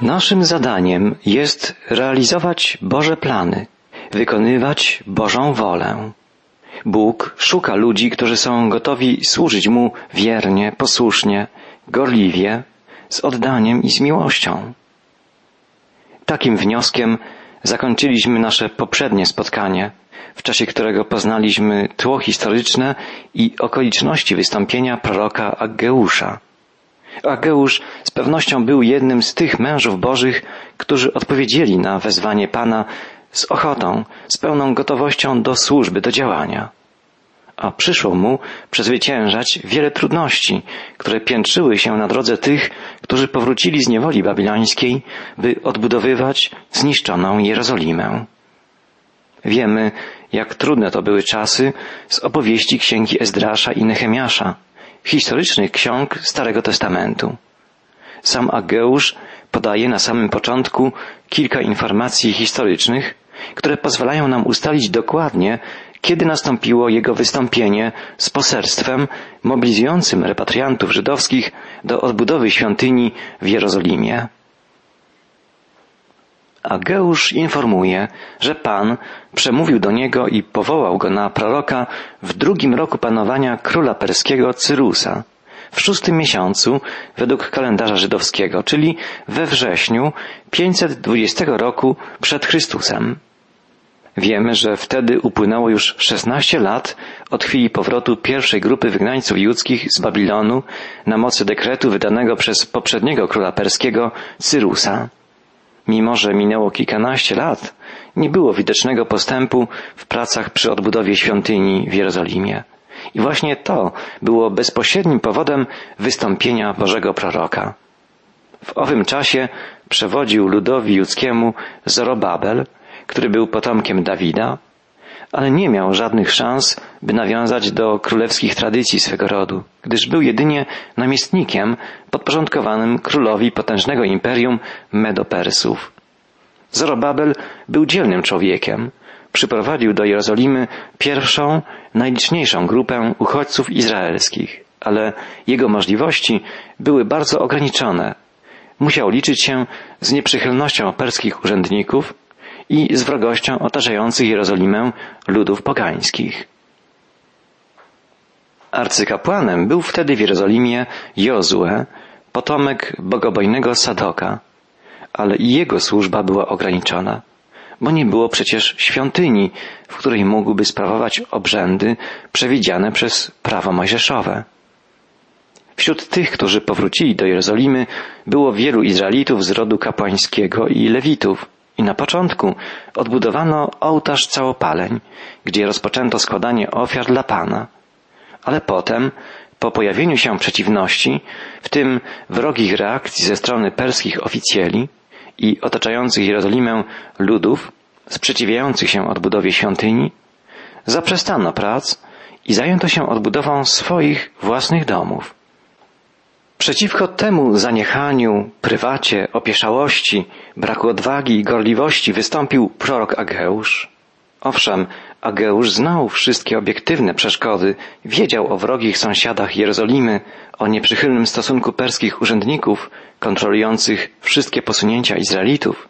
Naszym zadaniem jest realizować Boże plany, wykonywać Bożą wolę. Bóg szuka ludzi, którzy są gotowi służyć Mu wiernie, posłusznie, gorliwie, z oddaniem i z miłością. Takim wnioskiem zakończyliśmy nasze poprzednie spotkanie, w czasie którego poznaliśmy tło historyczne i okoliczności wystąpienia proroka Aggeusza. Ageusz z pewnością był jednym z tych mężów bożych, którzy odpowiedzieli na wezwanie Pana z ochotą, z pełną gotowością do służby, do działania. A przyszło mu przezwyciężać wiele trudności, które piętrzyły się na drodze tych, którzy powrócili z niewoli babilońskiej, by odbudowywać zniszczoną Jerozolimę. Wiemy, jak trudne to były czasy z opowieści księgi Ezdrasza i Nehemiasza, historycznych ksiąg Starego Testamentu. Sam Ageusz podaje na samym początku kilka informacji historycznych, które pozwalają nam ustalić dokładnie, kiedy nastąpiło jego wystąpienie z poselstwem mobilizującym repatriantów żydowskich do odbudowy świątyni w Jerozolimie. Ageusz informuje, że Pan przemówił do niego i powołał go na proroka w drugim roku panowania króla perskiego Cyrusa, w szóstym miesiącu według kalendarza żydowskiego, czyli we wrześniu 520 roku przed Chrystusem. Wiemy, że wtedy upłynęło już 16 lat od chwili powrotu pierwszej grupy wygnańców judzkich z Babilonu na mocy dekretu wydanego przez poprzedniego króla perskiego Cyrusa. Mimo, że minęło kilkanaście lat, nie było widocznego postępu w pracach przy odbudowie świątyni w Jerozolimie. I właśnie to było bezpośrednim powodem wystąpienia Bożego proroka. W owym czasie przewodził ludowi judzkiemu Zorobabel, który był potomkiem Dawida, ale nie miał żadnych szans, by nawiązać do królewskich tradycji swego rodu, gdyż był jedynie namiestnikiem podporządkowanym królowi potężnego imperium Medopersów. Zorobabel był dzielnym człowiekiem. Przyprowadził do Jerozolimy pierwszą, najliczniejszą grupę uchodźców izraelskich, ale jego możliwości były bardzo ograniczone. Musiał liczyć się z nieprzychylnością perskich urzędników, i z wrogością otaczających Jerozolimę ludów pogańskich. Arcykapłanem był wtedy w Jerozolimie Jozue, potomek bogobojnego Sadoka, ale i jego służba była ograniczona, bo nie było przecież świątyni, w której mógłby sprawować obrzędy przewidziane przez prawo mojżeszowe. Wśród tych, którzy powrócili do Jerozolimy, było wielu Izraelitów z rodu kapłańskiego i Lewitów, i na początku odbudowano ołtarz całopaleń, gdzie rozpoczęto składanie ofiar dla Pana. Ale potem, po pojawieniu się przeciwności, w tym wrogich reakcji ze strony perskich oficjeli i otaczających Jerozolimę ludów, sprzeciwiających się odbudowie świątyni, zaprzestano prac i zajęto się odbudową swoich własnych domów. Przeciwko temu zaniechaniu, prywacie, opieszałości, braku odwagi i gorliwości wystąpił prorok Ageusz. Owszem, Ageusz znał wszystkie obiektywne przeszkody, wiedział o wrogich sąsiadach Jerozolimy, o nieprzychylnym stosunku perskich urzędników kontrolujących wszystkie posunięcia Izraelitów.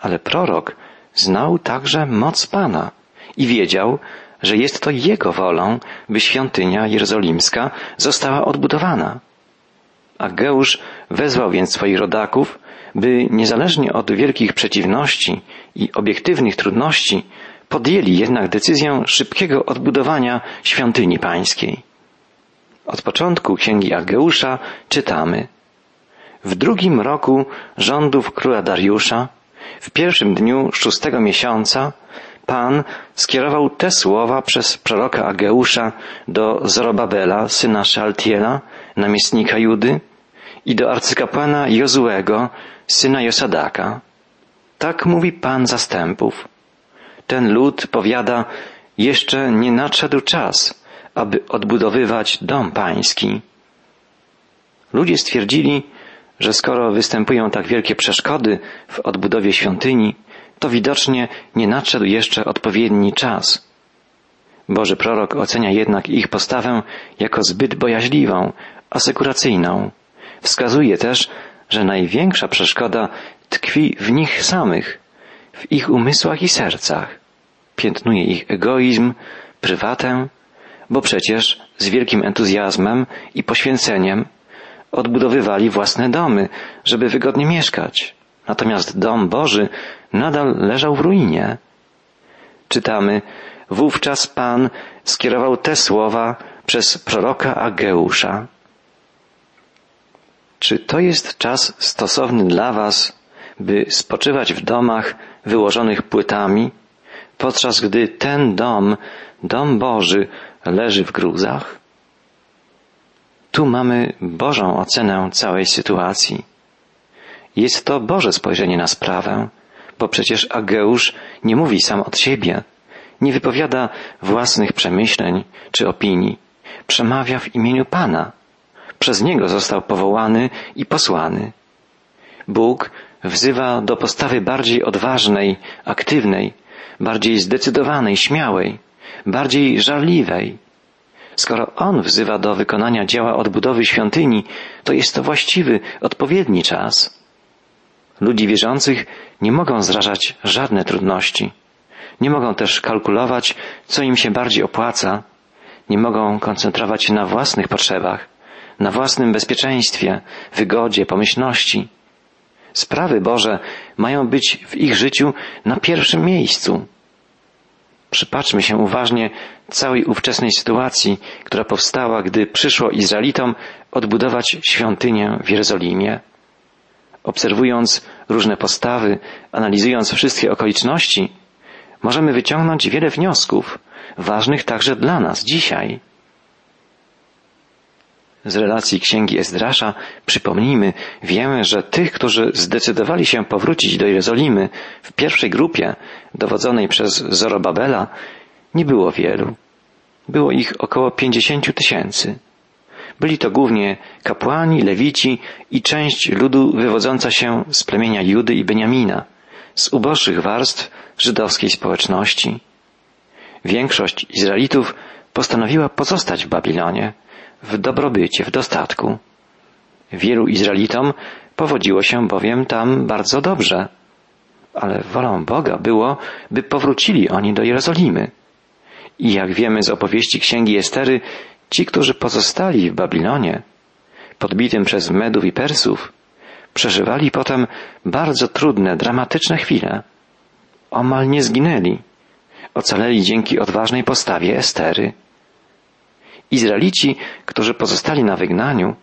Ale prorok znał także moc Pana i wiedział, że jest to Jego wolą, by świątynia jerozolimska została odbudowana. Ageusz wezwał więc swoich rodaków, by niezależnie od wielkich przeciwności i obiektywnych trudności podjęli jednak decyzję szybkiego odbudowania świątyni pańskiej. Od początku księgi Ageusza czytamy W drugim roku rządów króla Dariusza, w pierwszym dniu szóstego miesiąca, Pan skierował te słowa przez proroka Ageusza do Zorobabela, syna Szaltiela, namiestnika Judy, i do arcykapłana Jozuego, syna Josadaka. Tak mówi Pan zastępów. Ten lud powiada, jeszcze nie nadszedł czas, aby odbudowywać dom pański. Ludzie stwierdzili, że skoro występują tak wielkie przeszkody w odbudowie świątyni, to widocznie nie nadszedł jeszcze odpowiedni czas. Boży prorok ocenia jednak ich postawę jako zbyt bojaźliwą, asekuracyjną. Wskazuje też, że największa przeszkoda tkwi w nich samych, w ich umysłach i sercach. Piętnuje ich egoizm, prywatę, bo przecież z wielkim entuzjazmem i poświęceniem odbudowywali własne domy, żeby wygodnie mieszkać. Natomiast dom Boży nadal leżał w ruinie. Czytamy, wówczas Pan skierował te słowa przez proroka Ageusza. Czy to jest czas stosowny dla Was, by spoczywać w domach wyłożonych płytami, podczas gdy ten dom, dom Boży, leży w gruzach? Tu mamy Bożą ocenę całej sytuacji. Jest to Boże spojrzenie na sprawę, bo przecież Ageusz nie mówi sam od siebie, nie wypowiada własnych przemyśleń czy opinii, przemawia w imieniu Pana. Przez Niego został powołany i posłany. Bóg wzywa do postawy bardziej odważnej, aktywnej, bardziej zdecydowanej, śmiałej, bardziej żarliwej. Skoro On wzywa do wykonania dzieła odbudowy świątyni, to jest to właściwy, odpowiedni czas. Ludzi wierzących nie mogą zrażać żadne trudności. Nie mogą też kalkulować, co im się bardziej opłaca. Nie mogą koncentrować się na własnych potrzebach, na własnym bezpieczeństwie, wygodzie, pomyślności. Sprawy Boże mają być w ich życiu na pierwszym miejscu. Przypatrzmy się uważnie całej ówczesnej sytuacji, która powstała, gdy przyszło Izraelitom odbudować świątynię w Jerozolimie. Obserwując różne postawy, analizując wszystkie okoliczności, możemy wyciągnąć wiele wniosków, ważnych także dla nas dzisiaj. Z relacji księgi Ezdrasza przypomnijmy, wiemy, że tych, którzy zdecydowali się powrócić do Jerozolimy w pierwszej grupie dowodzonej przez Zorobabela, nie było wielu. Było ich około pięćdziesięciu tysięcy. Byli to głównie kapłani, lewici i część ludu wywodząca się z plemienia Judy i Beniamina, z uboższych warstw żydowskiej społeczności. Większość Izraelitów postanowiła pozostać w Babilonie, w dobrobycie, w dostatku. Wielu Izraelitom powodziło się bowiem tam bardzo dobrze, ale wolą Boga było, by powrócili oni do Jerozolimy. I jak wiemy z opowieści księgi Estery, Ci, którzy pozostali w Babilonie, podbitym przez Medów i Persów, przeżywali potem bardzo trudne, dramatyczne chwile. Omal nie zginęli. Ocaleli dzięki odważnej postawie Estery. Izraelici, którzy pozostali na wygnaniu,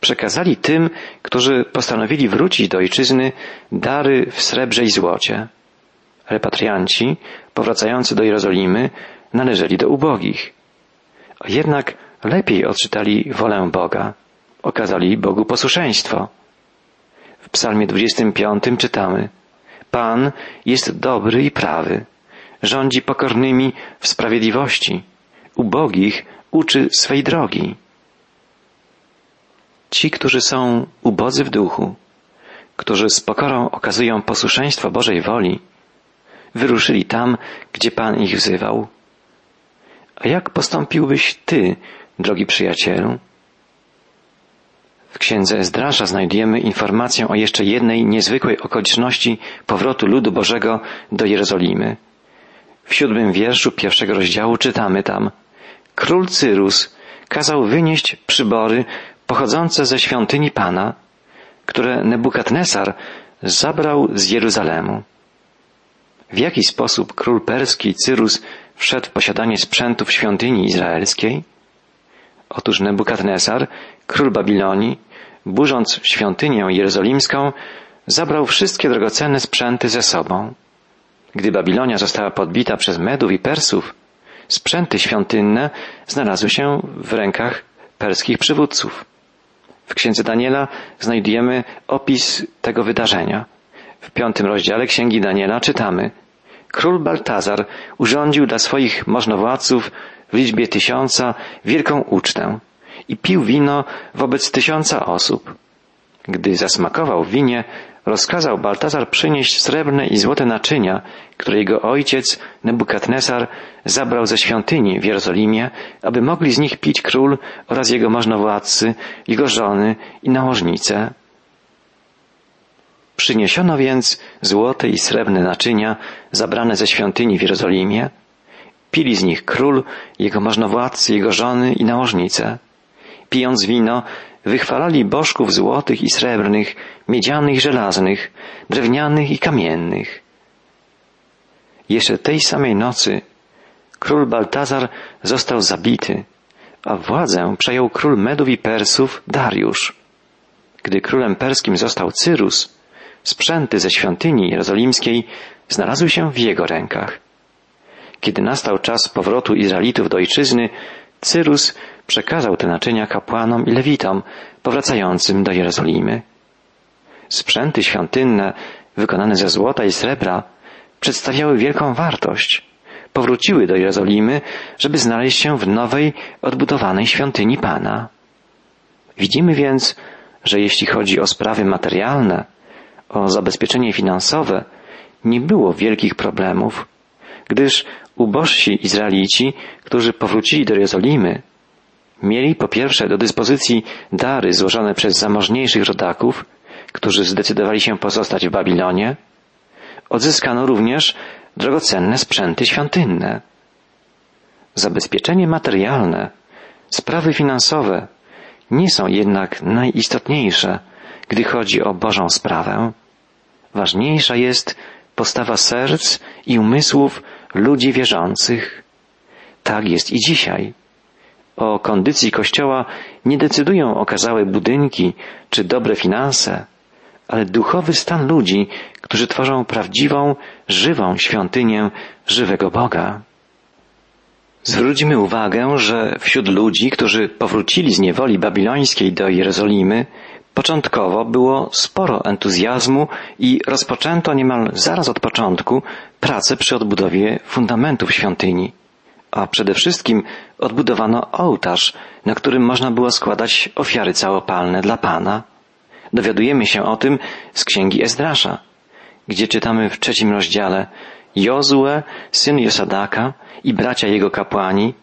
przekazali tym, którzy postanowili wrócić do ojczyzny, dary w srebrze i złocie. Repatrianci, powracający do Jerozolimy, należeli do ubogich. Jednak lepiej odczytali wolę Boga, okazali Bogu posłuszeństwo. W psalmie 25 czytamy Pan jest dobry i prawy, rządzi pokornymi w sprawiedliwości, ubogich uczy swej drogi. Ci, którzy są ubodzy w duchu, którzy z pokorą okazują posłuszeństwo Bożej woli, wyruszyli tam, gdzie Pan ich wzywał. A jak postąpiłbyś Ty, drogi przyjacielu? W księdze Ezdrasza znajdujemy informację o jeszcze jednej niezwykłej okoliczności powrotu ludu Bożego do Jerozolimy. W siódmym wierszu pierwszego rozdziału czytamy tam Król Cyrus kazał wynieść przybory pochodzące ze świątyni Pana, które Nebukadnesar zabrał z Jeruzalemu. W jaki sposób król perski Cyrus wszedł w posiadanie sprzętów świątyni izraelskiej? Otóż Nebukadnesar, król Babilonii, burząc świątynię jerozolimską, zabrał wszystkie drogocenne sprzęty ze sobą. Gdy Babilonia została podbita przez Medów i Persów, sprzęty świątynne znalazły się w rękach perskich przywódców. W księdze Daniela znajdujemy opis tego wydarzenia. W piątym rozdziale księgi Daniela czytamy Król Baltazar urządził dla swoich możnowładców w liczbie tysiąca wielką ucztę i pił wino wobec tysiąca osób. Gdy zasmakował winie, rozkazał Baltazar przynieść srebrne i złote naczynia, które jego ojciec Nebukadnesar zabrał ze świątyni w Jerozolimie, aby mogli z nich pić król oraz jego możnowładcy, jego żony i nałożnice. Przyniesiono więc złote i srebrne naczynia zabrane ze świątyni w Jerozolimie. Pili z nich król, jego możnowładcy, jego żony i nałożnice. Pijąc wino, wychwalali bożków złotych i srebrnych, miedzianych żelaznych, drewnianych i kamiennych. Jeszcze tej samej nocy król Baltazar został zabity, a władzę przejął król Medów i Persów Dariusz. Gdy królem perskim został Cyrus, sprzęty ze świątyni jerozolimskiej znalazły się w jego rękach. Kiedy nastał czas powrotu Izraelitów do ojczyzny, Cyrus przekazał te naczynia kapłanom i lewitom powracającym do Jerozolimy. Sprzęty świątynne, wykonane ze złota i srebra, przedstawiały wielką wartość. Powróciły do Jerozolimy, żeby znaleźć się w nowej, odbudowanej świątyni Pana. Widzimy więc, że jeśli chodzi o sprawy materialne, o zabezpieczenie finansowe, nie było wielkich problemów, gdyż ubożsi Izraelici, którzy powrócili do Jerozolimy, mieli po pierwsze do dyspozycji dary złożone przez zamożniejszych rodaków, którzy zdecydowali się pozostać w Babilonie. Odzyskano również drogocenne sprzęty świątynne. Zabezpieczenie materialne, sprawy finansowe nie są jednak najistotniejsze, gdy chodzi o Bożą sprawę. Ważniejsza jest postawa serc i umysłów ludzi wierzących. Tak jest i dzisiaj. O kondycji Kościoła nie decydują okazałe budynki czy dobre finanse, ale duchowy stan ludzi, którzy tworzą prawdziwą, żywą świątynię żywego Boga. Zwróćmy uwagę, że wśród ludzi, którzy powrócili z niewoli babilońskiej do Jerozolimy, początkowo było sporo entuzjazmu i rozpoczęto niemal zaraz od początku pracę przy odbudowie fundamentów świątyni. A przede wszystkim odbudowano ołtarz, na którym można było składać ofiary całopalne dla Pana. Dowiadujemy się o tym z księgi Ezdrasza, gdzie czytamy w trzecim rozdziale Jozue, syn Josadaka i bracia jego kapłani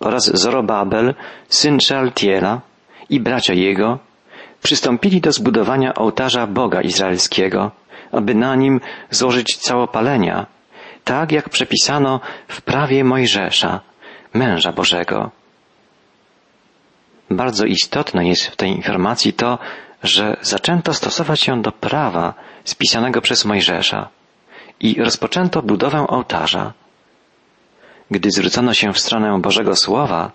oraz Zorobabel, syn Szealtiela i bracia jego przystąpili do zbudowania ołtarza Boga Izraelskiego, aby na nim złożyć całopalenia, tak jak przepisano w prawie Mojżesza, męża Bożego. Bardzo istotne jest w tej informacji to, że zaczęto stosować się do prawa spisanego przez Mojżesza i rozpoczęto budowę ołtarza. Gdy zwrócono się w stronę Bożego Słowa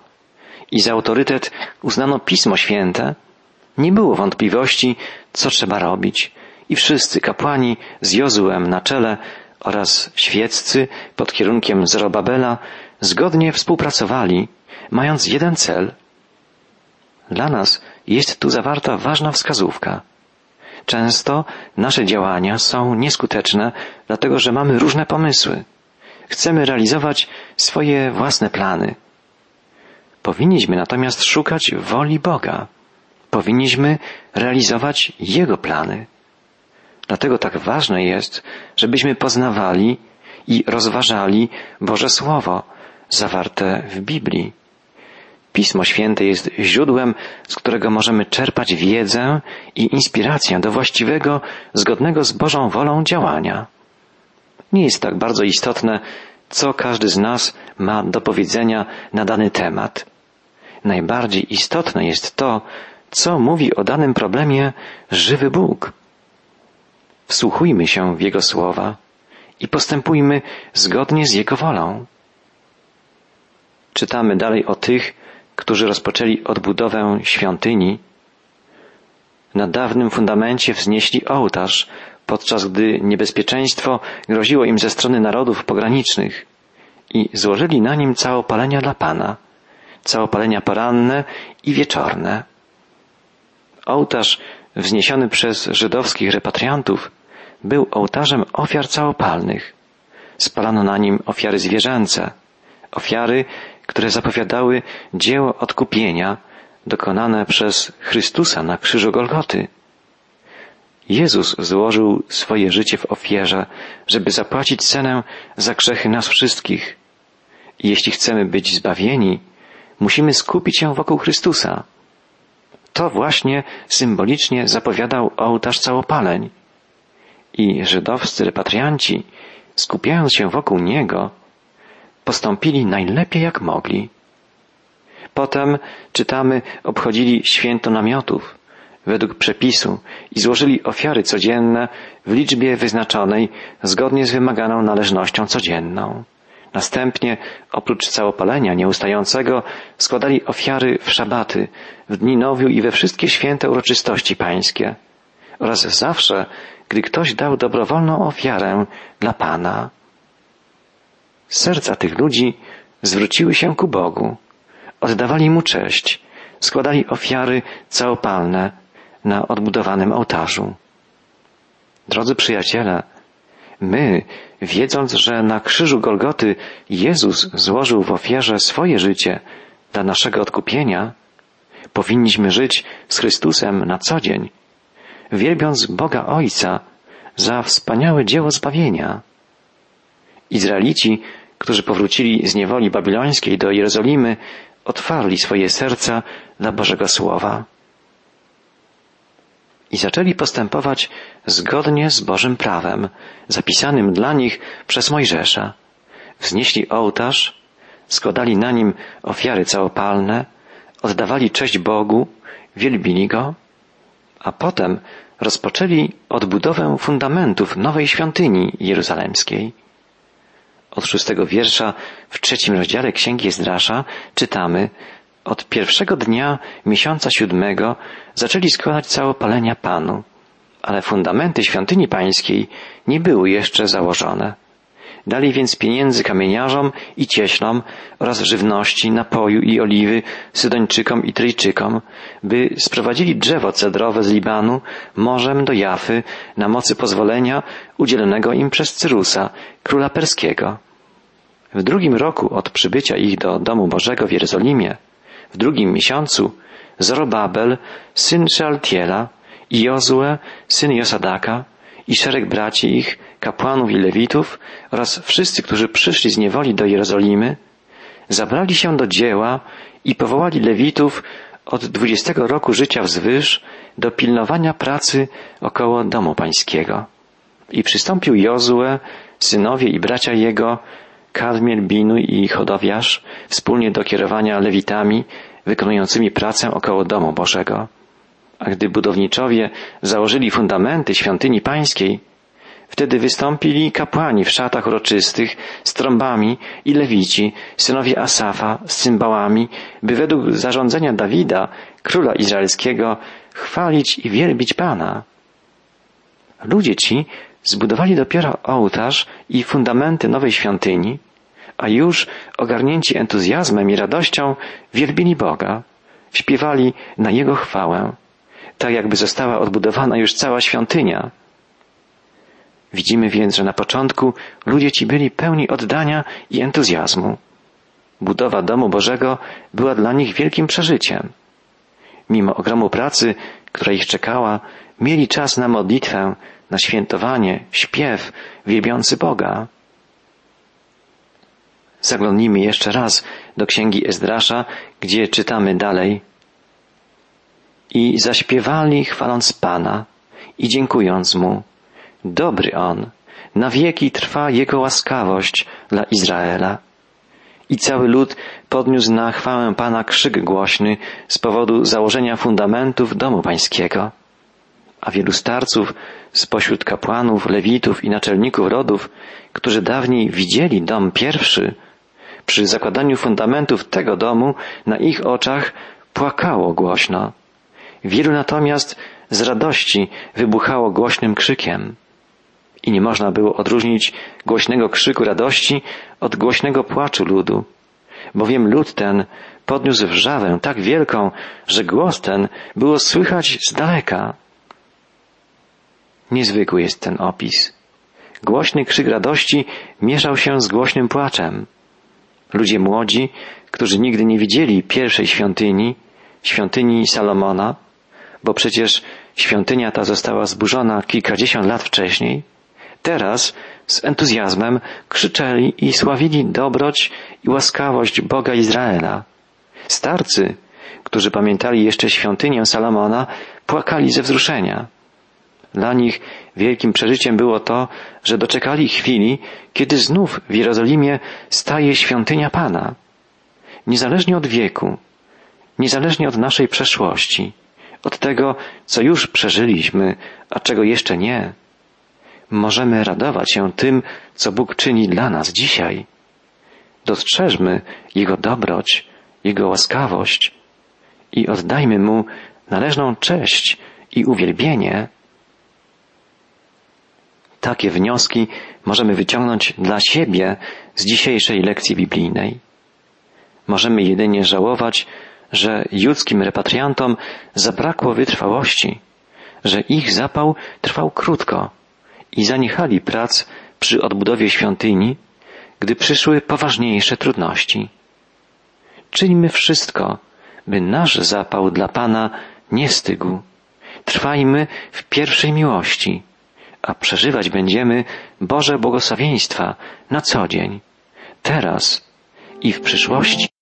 i za autorytet uznano Pismo Święte, nie było wątpliwości, co trzeba robić i wszyscy kapłani z Jozuem na czele oraz świeccy pod kierunkiem Zerobabela zgodnie współpracowali, mając jeden cel. Dla nas jest tu zawarta ważna wskazówka. Często nasze działania są nieskuteczne, dlatego że mamy różne pomysły. Chcemy realizować swoje własne plany. Powinniśmy natomiast szukać woli Boga. Powinniśmy realizować Jego plany. Dlatego tak ważne jest, żebyśmy poznawali i rozważali Boże Słowo zawarte w Biblii. Pismo Święte jest źródłem, z którego możemy czerpać wiedzę i inspirację do właściwego, zgodnego z Bożą wolą działania. Nie jest tak bardzo istotne, co każdy z nas ma do powiedzenia na dany temat. Najbardziej istotne jest to, co mówi o danym problemie żywy Bóg. Wsłuchujmy się w Jego słowa i postępujmy zgodnie z Jego wolą. Czytamy dalej o tych, którzy rozpoczęli odbudowę świątyni. Na dawnym fundamencie wznieśli ołtarz, podczas gdy niebezpieczeństwo groziło im ze strony narodów pogranicznych i złożyli na nim całopalenia dla Pana, całopalenia poranne i wieczorne. Ołtarz wzniesiony przez żydowskich repatriantów był ołtarzem ofiar całopalnych. Spalano na nim ofiary zwierzęce, ofiary, które zapowiadały dzieło odkupienia dokonane przez Chrystusa na krzyżu Golgoty. Jezus złożył swoje życie w ofierze, żeby zapłacić cenę za grzechy nas wszystkich. I jeśli chcemy być zbawieni, musimy skupić się wokół Chrystusa. To właśnie symbolicznie zapowiadał ołtarz całopaleń. I żydowscy repatrianci, skupiając się wokół niego, postąpili najlepiej jak mogli. Potem, czytamy, obchodzili święto namiotów według przepisu i złożyli ofiary codzienne w liczbie wyznaczonej zgodnie z wymaganą należnością codzienną. Następnie, oprócz całopalenia nieustającego, składali ofiary w szabaty, w dni nowiu i we wszystkie święte uroczystości pańskie oraz zawsze, gdy ktoś dał dobrowolną ofiarę dla Pana. Serca tych ludzi zwróciły się ku Bogu, oddawali Mu cześć, składali ofiary całopalne na odbudowanym ołtarzu. Drodzy przyjaciele, my, wiedząc, że na krzyżu Golgoty Jezus złożył w ofierze swoje życie dla naszego odkupienia, powinniśmy żyć z Chrystusem na co dzień, wielbiąc Boga Ojca za wspaniałe dzieło zbawienia. Izraelici, którzy powrócili z niewoli babilońskiej do Jerozolimy, otwarli swoje serca dla Bożego Słowa i zaczęli postępować zgodnie z Bożym prawem, zapisanym dla nich przez Mojżesza. Wznieśli ołtarz, składali na nim ofiary całopalne, oddawali cześć Bogu, wielbili Go, a potem rozpoczęli odbudowę fundamentów nowej świątyni jeruzalemskiej. Od szóstego wiersza w trzecim rozdziale Księgi Ezdrasza czytamy od pierwszego dnia miesiąca siódmego zaczęli składać całopalenia Panu, ale fundamenty świątyni pańskiej nie były jeszcze założone. Dali więc pieniędzy kamieniarzom i cieślom oraz żywności, napoju i oliwy Sydończykom i Tryjczykom, by sprowadzili drzewo cedrowe z Libanu morzem do Jafy na mocy pozwolenia udzielonego im przez Cyrusa, króla perskiego. W drugim roku od przybycia ich do domu Bożego w Jerozolimie w drugim miesiącu Zorobabel, syn Szealtiela i Jozue, syn Josadaka i szereg braci ich, kapłanów i lewitów oraz wszyscy, którzy przyszli z niewoli do Jerozolimy, zabrali się do dzieła i powołali lewitów od dwudziestego roku życia wzwyż do pilnowania pracy około domu pańskiego. I przystąpił Jozue, synowie i bracia jego, Kadmiel, Binuj i Chodowiarz wspólnie do kierowania lewitami wykonującymi pracę około domu Bożego. A gdy budowniczowie założyli fundamenty świątyni pańskiej, wtedy wystąpili kapłani w szatach uroczystych z trąbami i lewici, synowie Asafa z cymbałami, by według zarządzenia Dawida, króla izraelskiego, chwalić i wielbić Pana. Ludzie ci zbudowali dopiero ołtarz i fundamenty nowej świątyni, a już ogarnięci entuzjazmem i radością wielbili Boga, śpiewali na Jego chwałę, tak jakby została odbudowana już cała świątynia. Widzimy więc, że na początku ludzie ci byli pełni oddania i entuzjazmu. Budowa domu Bożego była dla nich wielkim przeżyciem. Mimo ogromu pracy, która ich czekała, mieli czas na modlitwę, na świętowanie, śpiew, wielbiący Boga. Zaglądnijmy jeszcze raz do księgi Ezdrasza, gdzie czytamy dalej. I zaśpiewali chwaląc Pana i dziękując Mu. Dobry On, na wieki trwa Jego łaskawość dla Izraela. I cały lud podniósł na chwałę Pana krzyk głośny z powodu założenia fundamentów domu pańskiego a wielu starców spośród kapłanów, lewitów i naczelników rodów, którzy dawniej widzieli dom pierwszy, przy zakładaniu fundamentów tego domu na ich oczach płakało głośno. Wielu natomiast z radości wybuchało głośnym krzykiem. I nie można było odróżnić głośnego krzyku radości od głośnego płaczu ludu, bowiem lud ten podniósł wrzawę tak wielką, że głos ten było słychać z daleka. Niezwykły jest ten opis. Głośny krzyk radości mieszał się z głośnym płaczem. Ludzie młodzi, którzy nigdy nie widzieli pierwszej świątyni, świątyni Salomona, bo przecież świątynia ta została zburzona kilkadziesiąt lat wcześniej, teraz z entuzjazmem krzyczeli i sławili dobroć i łaskawość Boga Izraela. Starcy, którzy pamiętali jeszcze świątynię Salomona, płakali ze wzruszenia Dla nich wielkim przeżyciem było to, że doczekali chwili, kiedy znów w Jerozolimie staje świątynia Pana. Niezależnie od wieku, niezależnie od naszej przeszłości, od tego, co już przeżyliśmy, a czego jeszcze nie, możemy radować się tym, co Bóg czyni dla nas dzisiaj. Dostrzeżmy Jego dobroć, Jego łaskawość i oddajmy Mu należną cześć i uwielbienie. Takie wnioski możemy wyciągnąć dla siebie z dzisiejszej lekcji biblijnej. Możemy jedynie żałować, że judzkim repatriantom zabrakło wytrwałości, że ich zapał trwał krótko i zaniechali prac przy odbudowie świątyni, gdy przyszły poważniejsze trudności. Czyńmy wszystko, by nasz zapał dla Pana nie stygł. Trwajmy w pierwszej miłości, a przeżywać będziemy Boże błogosławieństwa na co dzień, teraz i w przyszłości.